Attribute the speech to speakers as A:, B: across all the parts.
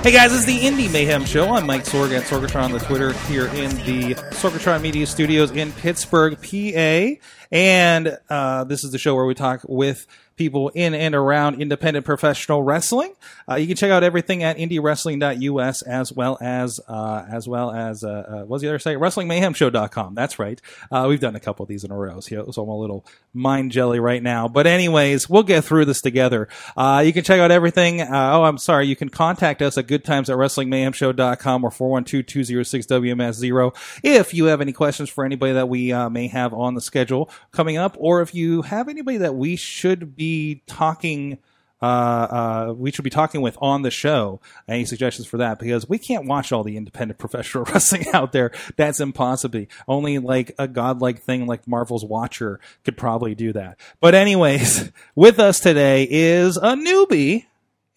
A: Hey guys, it's the Indie Mayhem Show. I'm Mike Sorg at Sorgatron on the Twitter here in the Sorgatron Media Studios in Pittsburgh, PA. And uh, this is the show where we talk with people in and around independent professional wrestling. Uh, you can check out everything at indiewrestling.us as well as uh, as well as uh, uh, what's the other site? WrestlingMayhemShow.com. That's right. Uh, we've done a couple of these in a row, so I'm a little mind jelly right now. But anyways, we'll get through this together. Uh, you can check out everything. Oh, I'm sorry. You can contact us at goodtimes at WrestlingMayhemShow.com or 412-206-WMS0 if you have any questions for anybody that we may have on the schedule coming up, or if you have anybody that we should be talking uh, uh, we should be talking with on the show. Any suggestions for that? Because we can't watch all the independent professional wrestling out there. That's impossible. Only like a godlike thing like Marvel's Watcher could probably do that. But anyways, with us today is a newbie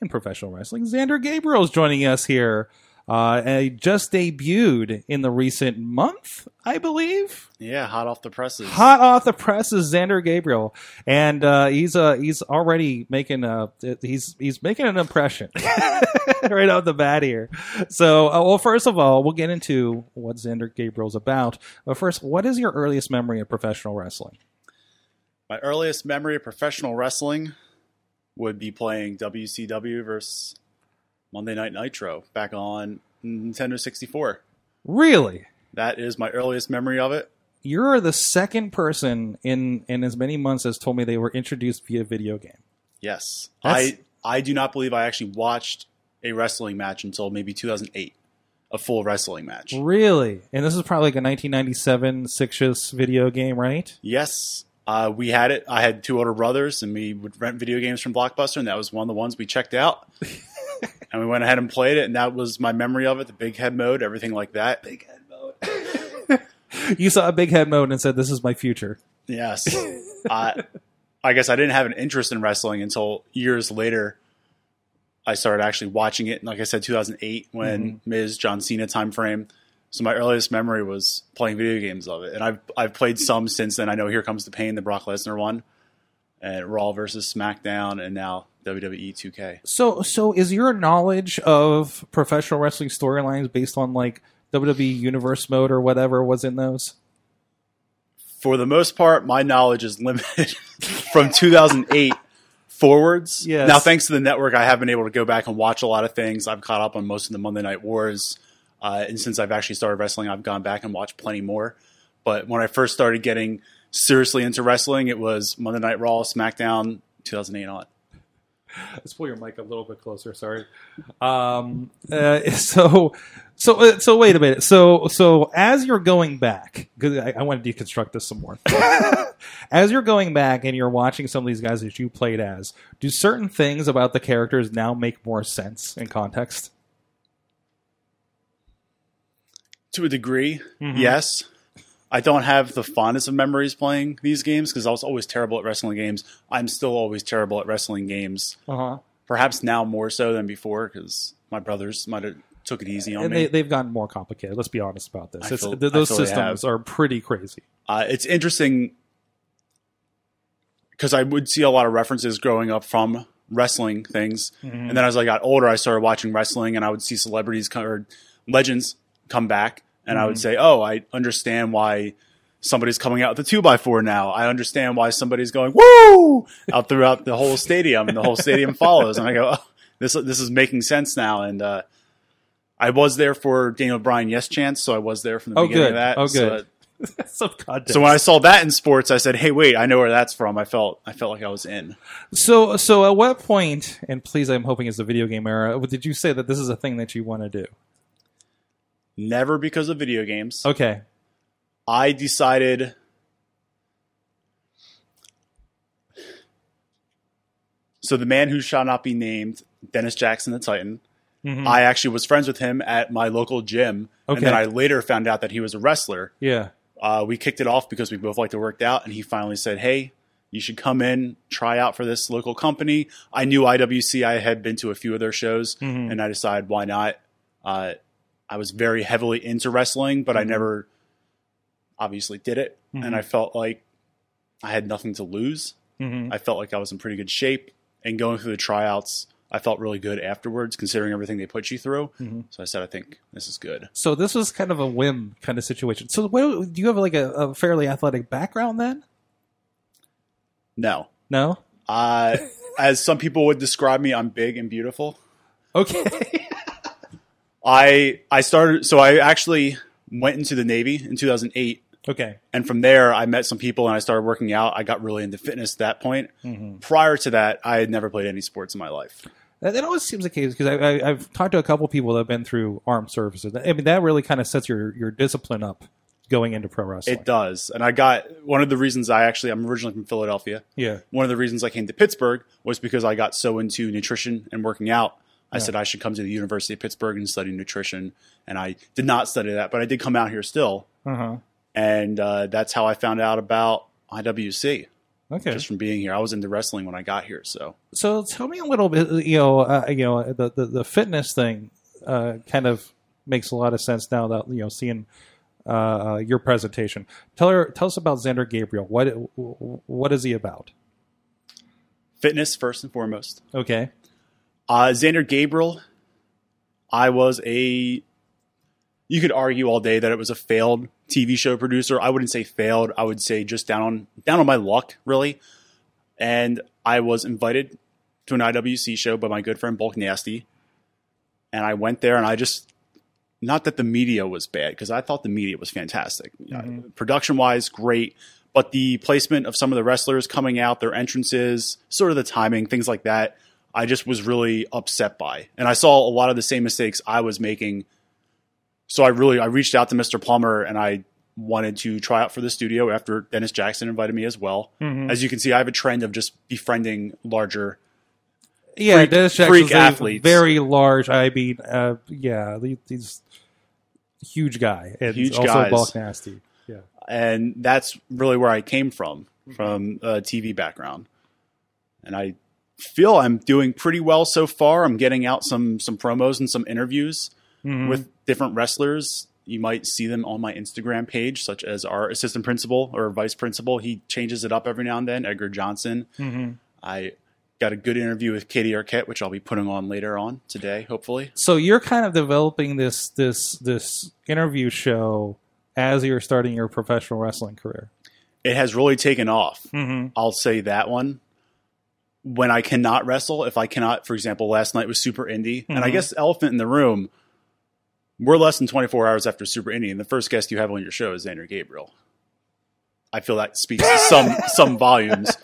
A: in professional wrestling. Xander Gabriel's joining us here. Uh, and he just debuted in the recent month, I believe
B: Yeah, hot off the presses.
A: hot off the press is Xander Gabriel, and uh, he's uh, he's already making a he's he's making an impression right off the bat here. So, uh, well, first of all, we'll get into what Xander Gabriel's about. But first, what is your earliest memory of professional wrestling?
B: My earliest memory of professional wrestling would be playing WCW versus Monday Night Nitro back on Nintendo 64.
A: Really,
B: That is my earliest memory of it.
A: you're the second person in in as many months as told me they were introduced via video game.
B: Yes.
A: That's-
B: I I do not believe I actually watched a wrestling match until maybe 2008. A full wrestling match.
A: Really, and this is probably like a 1997 Sixus video game, right?
B: Yes. Uh, we had it. I had two older brothers, and we would rent video games from Blockbuster, and that was one of the ones we checked out. and we went ahead and played it, and that was my memory of it. The big head mode, everything like that.
A: Big head mode. you saw a big head mode and said, "This is my future."
B: Yes. I, I guess I didn't have an interest in wrestling until years later. I started actually watching it. and Like I said, 2008 when mm-hmm. Ms. John Cena time frame. So my earliest memory was playing video games of it, and I've I've played some since then. I know Here Comes the Pain, the Brock Lesnar one, and Raw versus SmackDown, and now WWE 2K.
A: So, so is your knowledge of professional wrestling storylines based on like WWE Universe mode or whatever was in those?
B: For the most part, my knowledge is limited from 2008 forwards.
A: Yes.
B: Now, thanks to the network, I have been able to go back and watch a lot of things. I've caught up on most of the Monday Night Wars. Uh, and since I've actually started wrestling, I've gone back and watched plenty more. But when I first started getting seriously into wrestling, it was Monday Night Raw, SmackDown, 2008 on.
A: Let's pull your mic a little bit closer. Sorry. Um, uh, so, so, uh, so wait a minute. So, so as you're going back, because I, I want to deconstruct this some more. as you're going back and you're watching some of these guys that you played as, do certain things about the characters now make more sense in context?
B: To a degree, yes. I don't have the fondest of memories playing these games because I was always terrible at wrestling games. I'm still always terrible at wrestling games.
A: Uh huh.
B: Perhaps now more so than before because my brothers might have took it easy on
A: And
B: me.
A: they, they've gotten more complicated. Let's be honest about this.
B: Feel-
A: th- those systems are pretty crazy.
B: uh, it's interesting because I would see a lot of references growing up from wrestling things,
A: Mm-hmm.
B: and then as I got older, I started watching wrestling, and I would see celebrities come, or legends come back, and I would
A: Mm-hmm.
B: say, "Oh, I understand why." Somebody's coming out with a two by four now. I understand why somebody's going woo out throughout the whole stadium, and the whole stadium follows. And I go, oh, "This this is making sense now." And uh, I was there for Daniel Bryan Yes Chance, so I was there from the
A: Oh,
B: beginning
A: good.
B: of that.
A: Oh,
B: So
A: good. Context.
B: so when I saw that in sports, I said, "Hey, wait! I know where that's from." I felt I felt like I was in.
A: So, so at what point, and please, I'm hoping it's the video game era, did you say that this is a thing that you want to do?
B: Never because of video games.
A: Okay.
B: I decided. So the man who shall not be named, Dennis Jackson, the Titan, I actually was friends with him at my local gym, and then I later found out that he was a wrestler.
A: Yeah.
B: Uh, we kicked it off because we both liked to work out, and he finally said, "Hey, you should come in, try out for this local company." I knew IWC; I had been to a few of their shows, and I decided why not. Uh, I was very heavily into wrestling, but I mm-hmm. never obviously did it, and I mm-hmm. felt like I had nothing to lose. Mm-hmm. I felt like I was in pretty good shape, and going through the tryouts, I felt really good afterwards, considering everything they put you through. So I said, "I think this is good."
A: So this was kind of a whim kind of situation. So what, do you have like a, a fairly athletic background then?
B: No,
A: No.
B: uh, as some people would describe me, I'm big and beautiful.
A: Okay.
B: I I started so I actually went into the Navy in 2008
A: okay.
B: and from there I met some people and I started working out. I got really into fitness at that point. Mm-hmm. Prior to that, I had never played any sports in my life.
A: That, that always seems the case because I, I, I've talked to a couple people that have been through armed services. I mean, that really kind of sets your, your discipline up going into pro wrestling.
B: It does. And I got one of the reasons I actually I'm originally from Philadelphia.
A: Yeah.
B: One of the reasons I came to Pittsburgh was because I got so into nutrition and working out. I said I should come to the University of Pittsburgh and study nutrition, and I did not study that, but I did come out here still,
A: Uh-huh.
B: and uh, that's how I found out about IWC.
A: Okay.
B: just from being here. I was into wrestling when I got here, so
A: so tell me a little bit. You know, uh, you know, the the, the fitness thing uh, kind of makes a lot of sense now that you know seeing uh, uh, your presentation. Tell her, tell us about Xander Gabriel. What what is he about?
B: fitness first and foremost.
A: Okay.
B: Uh, Xander Gabriel, I was a. You could argue all day that it was a failed TV show producer. I wouldn't say failed. I would say just down on down on my luck, really. And I was invited to an IWC show by my good friend Bulk Nasty, and I went there and I just not that the media was bad because I thought the media was fantastic, production wise, great. But the placement of some of the wrestlers coming out, their entrances, sort of the timing, things like that, I just was really upset by. And I saw a lot of the same mistakes I was making. So I really I reached out to Mr. Plummer and I wanted to try out for the studio after Dennis Jackson invited me as well. As you can see, I have a trend of just befriending larger
A: Yeah,
B: Freak-
A: Dennis
B: freak
A: Jackson's a
B: athletes.
A: very large. I mean, uh, yeah, he- he's huge guy and
B: Huge
A: also
B: guys.
A: bulk nasty. Yeah.
B: and that's really where I came from, from a TV background. And I feel I'm doing pretty well so far. I'm getting out some some promos and some interviews with different wrestlers. You might see them on my Instagram page, such as our assistant principal or vice principal. He changes it up every now and then. Edgar Johnson. I got a good interview with Katie Arquette, which I'll be putting on later on today, hopefully.
A: So you're kind of developing this this this interview show as you're starting your professional wrestling career.
B: it has really taken off.
A: Mm-hmm.
B: I'll say that one. When I cannot wrestle, if I cannot, for example, last night was Super Indie, and I
A: Mm-hmm.
B: guess Elephant in the Room, we're less than 24 hours after Super Indie, and the first guest you have on your show is Xander Gabriel. I feel that speaks some some volumes.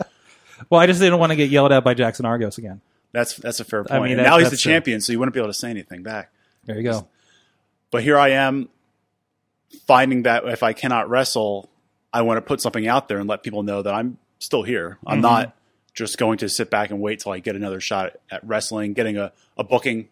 A: Well, I just didn't want to get yelled at by Jackson Argos again.
B: That's that's a fair
A: I
B: point.
A: mean, that-
B: now he's the
A: that's true.
B: champion, so you wouldn't be able to say anything back.
A: There you go.
B: But here I am, finding that if I cannot wrestle, I want to put something out there and let people know that I'm still here. I'm not just going to sit back and wait till I get another shot at wrestling, getting a, a booking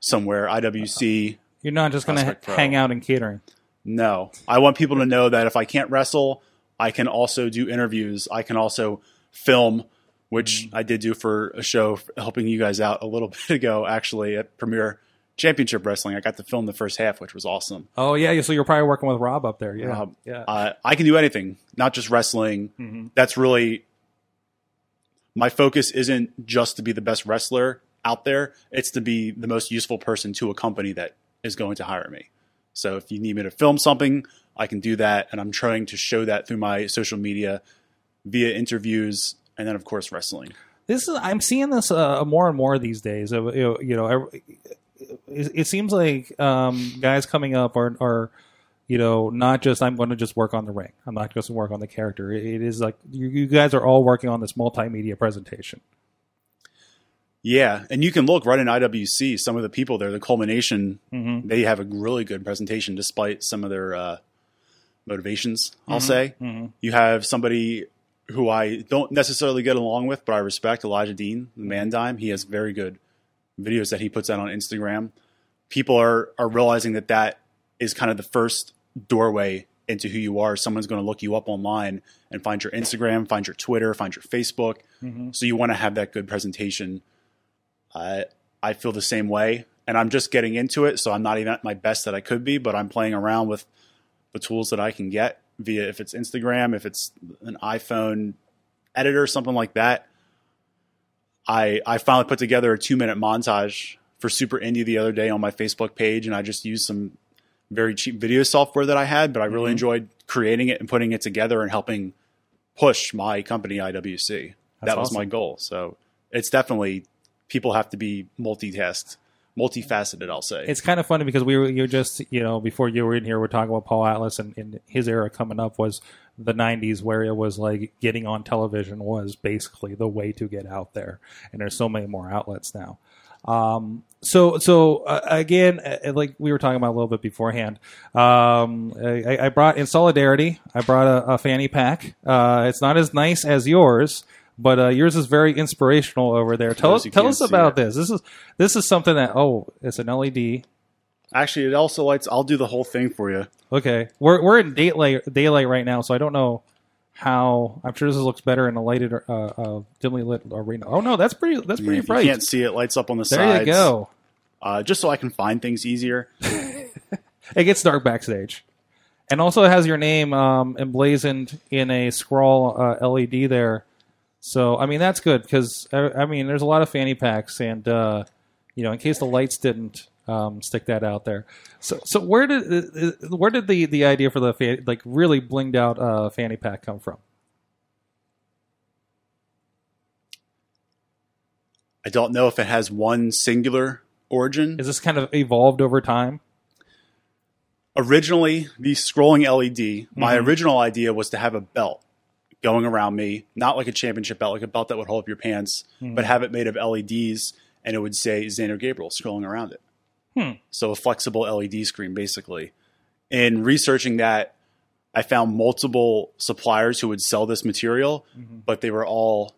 B: somewhere, IWC.
A: You're not just going to hang out in catering.
B: No, I want people to know that if I can't wrestle, I can also do interviews. I can also film, which I did do for a show helping you guys out a little bit ago, actually at Premier Championship Wrestling. I got to film the first half, which was awesome.
A: Oh yeah, so you're probably working with Rob up there. Yeah,
B: Rob.
A: yeah.
B: Uh, I can do anything, not just wrestling. That's really my focus. Isn't just to be the best wrestler out there; it's to be the most useful person to a company that is going to hire me. So, if you need me to film something, I can do that, and I'm trying to show that through my social media, via interviews, and then of course wrestling.
A: this is I'm seeing this uh, more and more these days. You know, you know it, it seems like um, guys coming up are are you know not just I'm going to just work on the ring. I'm not just going to work on the character. It, is like you, you guys are all working on this multimedia presentation.
B: Yeah, and you can look right in IWC. Some of the people there, the culmination, mm-hmm. they have a really good presentation despite some of their uh, motivations. I'll mm-hmm. say mm-hmm. you have somebody who I don't necessarily get along with, but I respect Elijah Dean, the man dime. He has very good, videos that he puts out on Instagram, people are are realizing that that is kind of the first doorway into who you are. Someone's going to look you up online and find your Instagram, find your Twitter, find your Facebook. Mm-hmm. So you want to have that good presentation. I I feel the same way, and I'm just getting into it, so I'm not even at my best that I could be, but I'm playing around with the tools that I can get via if it's Instagram, if it's an iPhone editor, something like that. I I finally put together a two minute montage for Super Indie the other day on my Facebook page, and I just used some very cheap video software that I had, but I really mm-hmm. enjoyed creating it and putting it together and helping push my company IWC.
A: That's
B: that was my goal. So it's definitely people have to be multitasked, multifaceted. I'll say.
A: it's kind of funny because we were you just you know before you were in here we're talking about Paul Atlas and, and his era coming up was the 90s where it was like getting on television was basically the way to get out there and there's so many more outlets now um, so so uh, again uh, like we were talking about a little bit beforehand um, I, I brought in solidarity I brought a, a fanny pack uh, it's not as nice as yours but uh, yours is very inspirational over there. Tell us, tell us about
B: it.
A: this. This is this is something that oh, it's an LED.
B: Actually, it also lights. I'll do the whole thing for you.
A: Okay, we're we're in daylight daylight right now, so I don't know how. I'm sure this looks better in a lighted, uh, uh, dimly lit arena. Oh no, that's pretty. That's pretty
B: if
A: bright.
B: you can't see it, lights up on the
A: there
B: sides.
A: you go.
B: Uh, just so I can find things easier.
A: It gets dark backstage, and also it has your name um, emblazoned in a scroll uh, LED there. So I mean that's good because I, I mean there's a lot of fanny packs, and uh, you know in case the lights didn't um, stick that out there. So so where did uh, where did the the idea for the like really blinged out uh, fanny pack come from?
B: I don't know if it has one singular origin.
A: Is this kind of evolved over time?
B: Originally, the scrolling LED, my
A: Mm-hmm.
B: original idea was to have a belt going around me, not like a championship belt, like a belt that would hold up your pants,
A: Mm-hmm.
B: but have it made of LEDs and it would say Xander Gabriel scrolling around it.
A: Hmm.
B: So a flexible LED screen, basically. In researching that, I found multiple suppliers who would sell this material,
A: Mm-hmm.
B: but they were all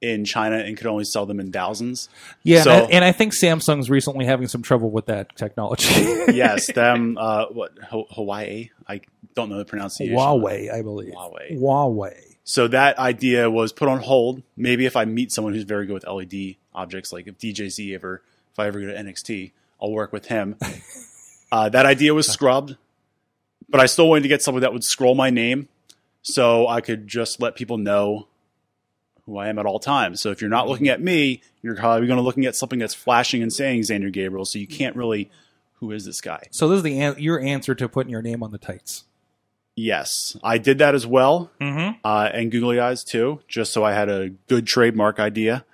B: in China and could only sell them in thousands.
A: Yeah,
B: So-
A: and, I, and I think Samsung's recently having some trouble with that technology.
B: yes, them. Uh, what Ho- Hawaii? I don't know the pronunciation.
A: Huawei, I believe.
B: Huawei.
A: Huawei.
B: So that idea was put on hold. Maybe if I meet someone who's very good with LED objects, like if DJ Z ever, if I ever go to NXT, I'll work with him. uh, that idea was scrubbed, but I still wanted to get someone that would scroll my name, so I could just let people know who I am at all times. So if you're not looking at me, you're probably going to looking at something that's flashing and saying Xander Gabriel. So you can't really, who is this guy?
A: So this is the an- your answer to putting your name on the tights.
B: Yes, I did that as well,
A: Mm-hmm.
B: uh, and Googly Eyes too, just so I had a good trademark idea,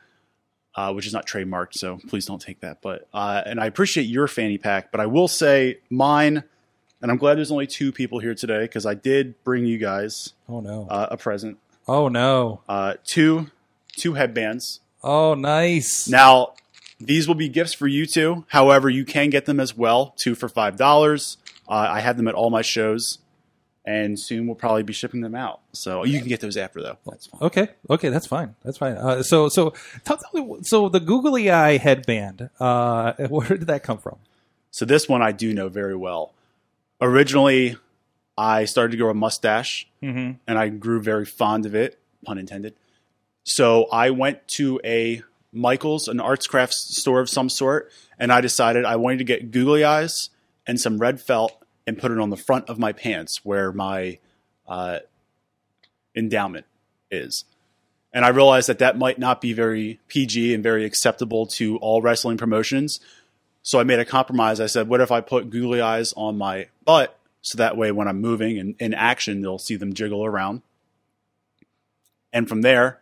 B: uh, which is not trademarked, so please don't take that. But uh, and I appreciate your fanny pack, but I will say mine, and I'm glad there's only two people here today because I did bring you guys
A: Oh no.
B: uh, a present,
A: oh no.
B: uh, two two headbands.
A: Oh nice.
B: Now these will be gifts for you two. However, you can get them as well, two for five dollars. Uh, I have them at all my shows. And soon we'll probably be shipping them out. So you can get those after though. That's fine.
A: Okay. Okay, that's fine. That's fine. Uh, so so tell, tell me, so the googly eye headband. Uh, where did that come from?
B: So this one I do know very well. Originally, I started to grow a mustache,
A: Mm-hmm.
B: and I grew very fond of it, pun intended. So I went to a Michaels, an arts crafts store of some sort, and I decided I wanted to get googly eyes and some red felt and put it on the front of my pants where my uh, endowment is. And I realized that that might not be very PG and very acceptable to all wrestling promotions. So I made a compromise. I said, what if I put googly eyes on my butt so that way when I'm moving and in action, they'll see them jiggle around. And from there,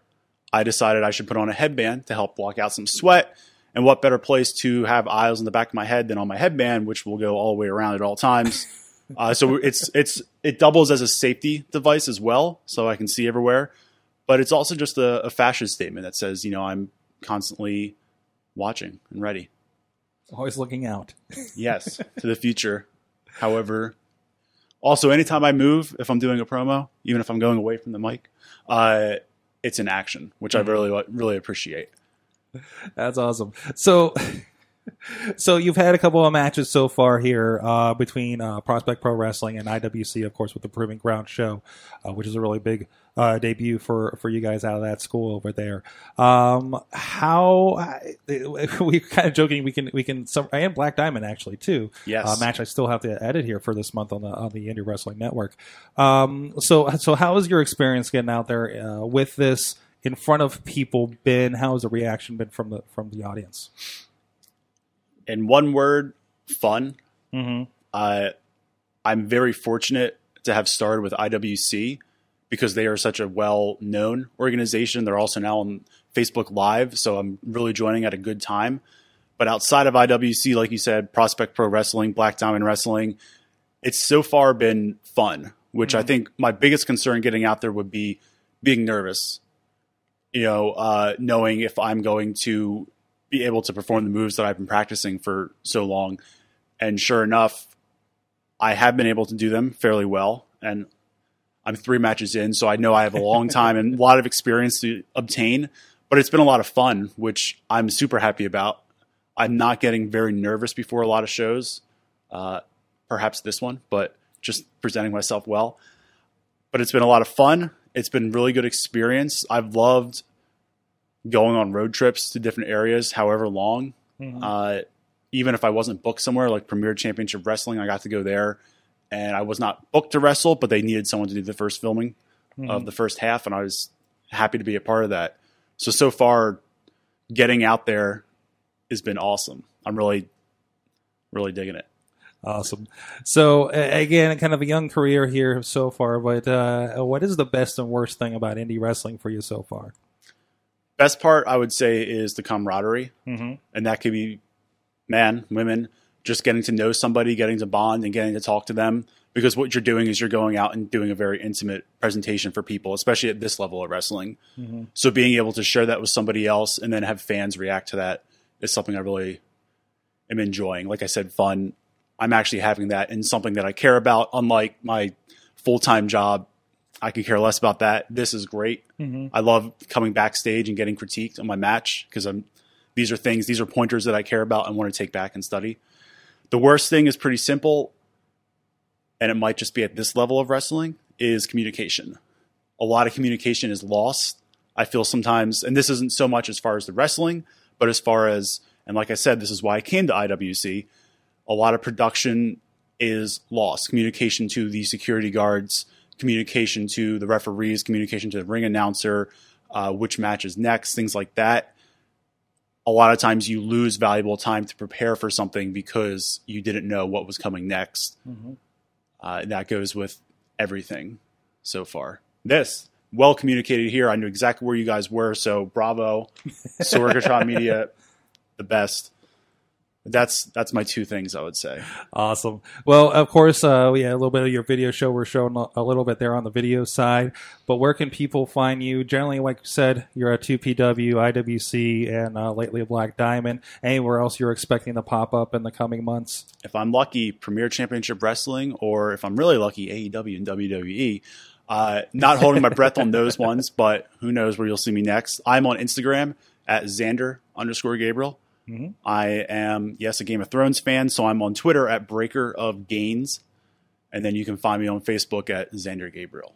B: I decided I should put on a headband to help block out some sweat. And what better place to have eyes in the back of my head than on my headband, which will go all the way around at all times. Uh, so it's it's it doubles as a safety device as well, so I can see everywhere. But it's also just a, a fashion statement that says, you know, I'm constantly watching and ready.
A: Always looking out.
B: Yes, to the future. However, also anytime I move, if I'm doing a promo, even if I'm going away from the mic, uh, it's in action, which I really really appreciate.
A: That's awesome. So, So you've had a couple of matches so far here uh, between uh, Prospect Pro Wrestling and IWC, of course, with the Proving Ground show, uh, which is a really big uh, debut for for you guys out of that school over there. Um, how we're kind of joking. We can we can. Some, and Black Diamond actually too.
B: Yes.
A: uh, match I still have to edit here for this month on the on the Indie Wrestling Network. Um, so so how was your experience getting out there uh, with this in front of people been? How has the reaction been from the from the audience?
B: In one word, fun.
A: Mm-hmm.
B: Uh, I'm very fortunate to have started with IWC because they are such a well known organization. They're also now on Facebook Live, so I'm really joining at a good time. But outside of IWC, like you said, Prospect Pro Wrestling, Black Diamond Wrestling, it's so far been fun, which I think my biggest concern getting out there would be being nervous. You know, uh, knowing if I'm going to be able to perform the moves that I've been practicing for so long. And sure enough, I have been able to do them fairly well. And I'm three matches in, so I know I have a long time and a lot of experience to obtain. But it's been a lot of fun, which I'm super happy about. I'm not getting very nervous before a lot of shows, uh, perhaps this one, but just presenting myself well. But it's been a lot of fun. It's been really good experience. I've loved going on road trips to different areas, however long. Uh, even if I wasn't booked somewhere like Premier Championship Wrestling, I got to go there, and I was not booked to wrestle, but they needed someone to do the first filming of the first half, and I was happy to be a part of that. So so far, getting out there has been awesome. I'm really, really digging it.
A: Awesome. So again, kind of a young career here so far, but uh, what is the best and worst thing about indie wrestling for you so far?
B: Best part, I would say, is the camaraderie,
A: Mm-hmm.
B: and that could be man, women, just getting to know somebody, getting to bond, and getting to talk to them. Because what you're doing is you're going out and doing a very intimate presentation for people, especially at this level of wrestling. So being able to share that with somebody else and then have fans react to that is something I really am enjoying. Like I said, fun. I'm actually having that in something that I care about. Unlike my full time job, I could care less about that. This is great. Mm-hmm. I love coming backstage and getting critiqued on my match because I'm. These are things. These are pointers that I care about and want to take back and study. The worst thing is pretty simple, and it might just be at this level of wrestling is communication. A lot of communication is lost. I feel sometimes, and this isn't so much as far as the wrestling, but as far as, and like I said, this is why I came to IWC. A lot of production is lost. Communication to the security guards, communication to the referees, communication to the ring announcer, uh, which match is next, things like that. A lot of times you lose valuable time to prepare for something because you didn't know what was coming next. Uh, that goes with everything so far. This well communicated here. I knew exactly where you guys were. So bravo, Sorgatron Media, the best. That's that's my two things I would say.
A: Awesome. Well, of course, uh, we had a little bit of your video show. We're showing a- little bit there on the video side. But where can people find you? Generally, like you said, you're at 2PW, IWC, and uh, lately Black Diamond. Anywhere else you're expecting to pop up in the coming months?
B: If I'm lucky, Premier Championship Wrestling, or if I'm really lucky, AEW and WWE. Uh, not holding my breath on those ones, but who knows where you'll see me next. I'm on Instagram at Xander underscore Gabriel. I am, yes, a Game of Thrones fan, so I'm on Twitter at Breaker of Gains. And then you can find me on Facebook at Xander Gabriel.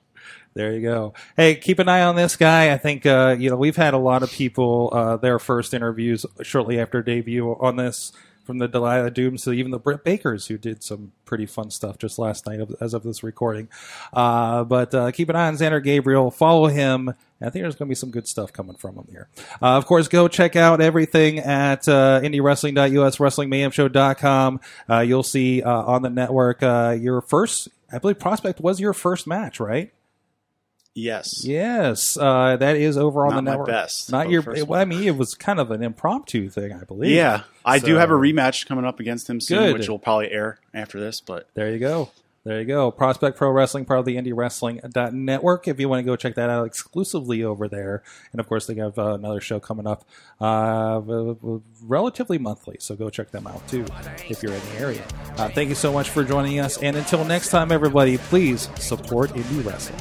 A: There you go. Hey, keep an eye on this guy. I think uh, you know we've had a lot of people uh, their first interviews shortly after debut on this, from the Delilah Dooms to even the Britt Bakers, who did some pretty fun stuff just last night as of this recording. Uh, but uh, keep an eye on Xander Gabriel. Follow him. I think there's going to be some good stuff coming from him here. Uh, of course, go check out everything at uh, IndieWrestling.us, WrestlingMayhemShow.com. Uh, you'll see uh, on the network uh, your first, I believe, Prospect was your first match, right?
B: Yes.
A: Yes, uh, that is over on
B: Not
A: the
B: my
A: network.
B: best,
A: Not your.
B: first
A: Well, I mean, it was kind of an impromptu thing, I believe.
B: Yeah. I do have a rematch coming up against him soon,
A: Good.
B: which will probably air after this, but
A: There you go. There you go. Prospect Pro Wrestling, part of the Indie Wrestling Network. If you want to go check that out exclusively over there, and of course they have uh, another show coming up, uh, relatively monthly. So go check them out too if you're in the area. Uh, thank you so much for joining us, and until next time, everybody, please support indie wrestling.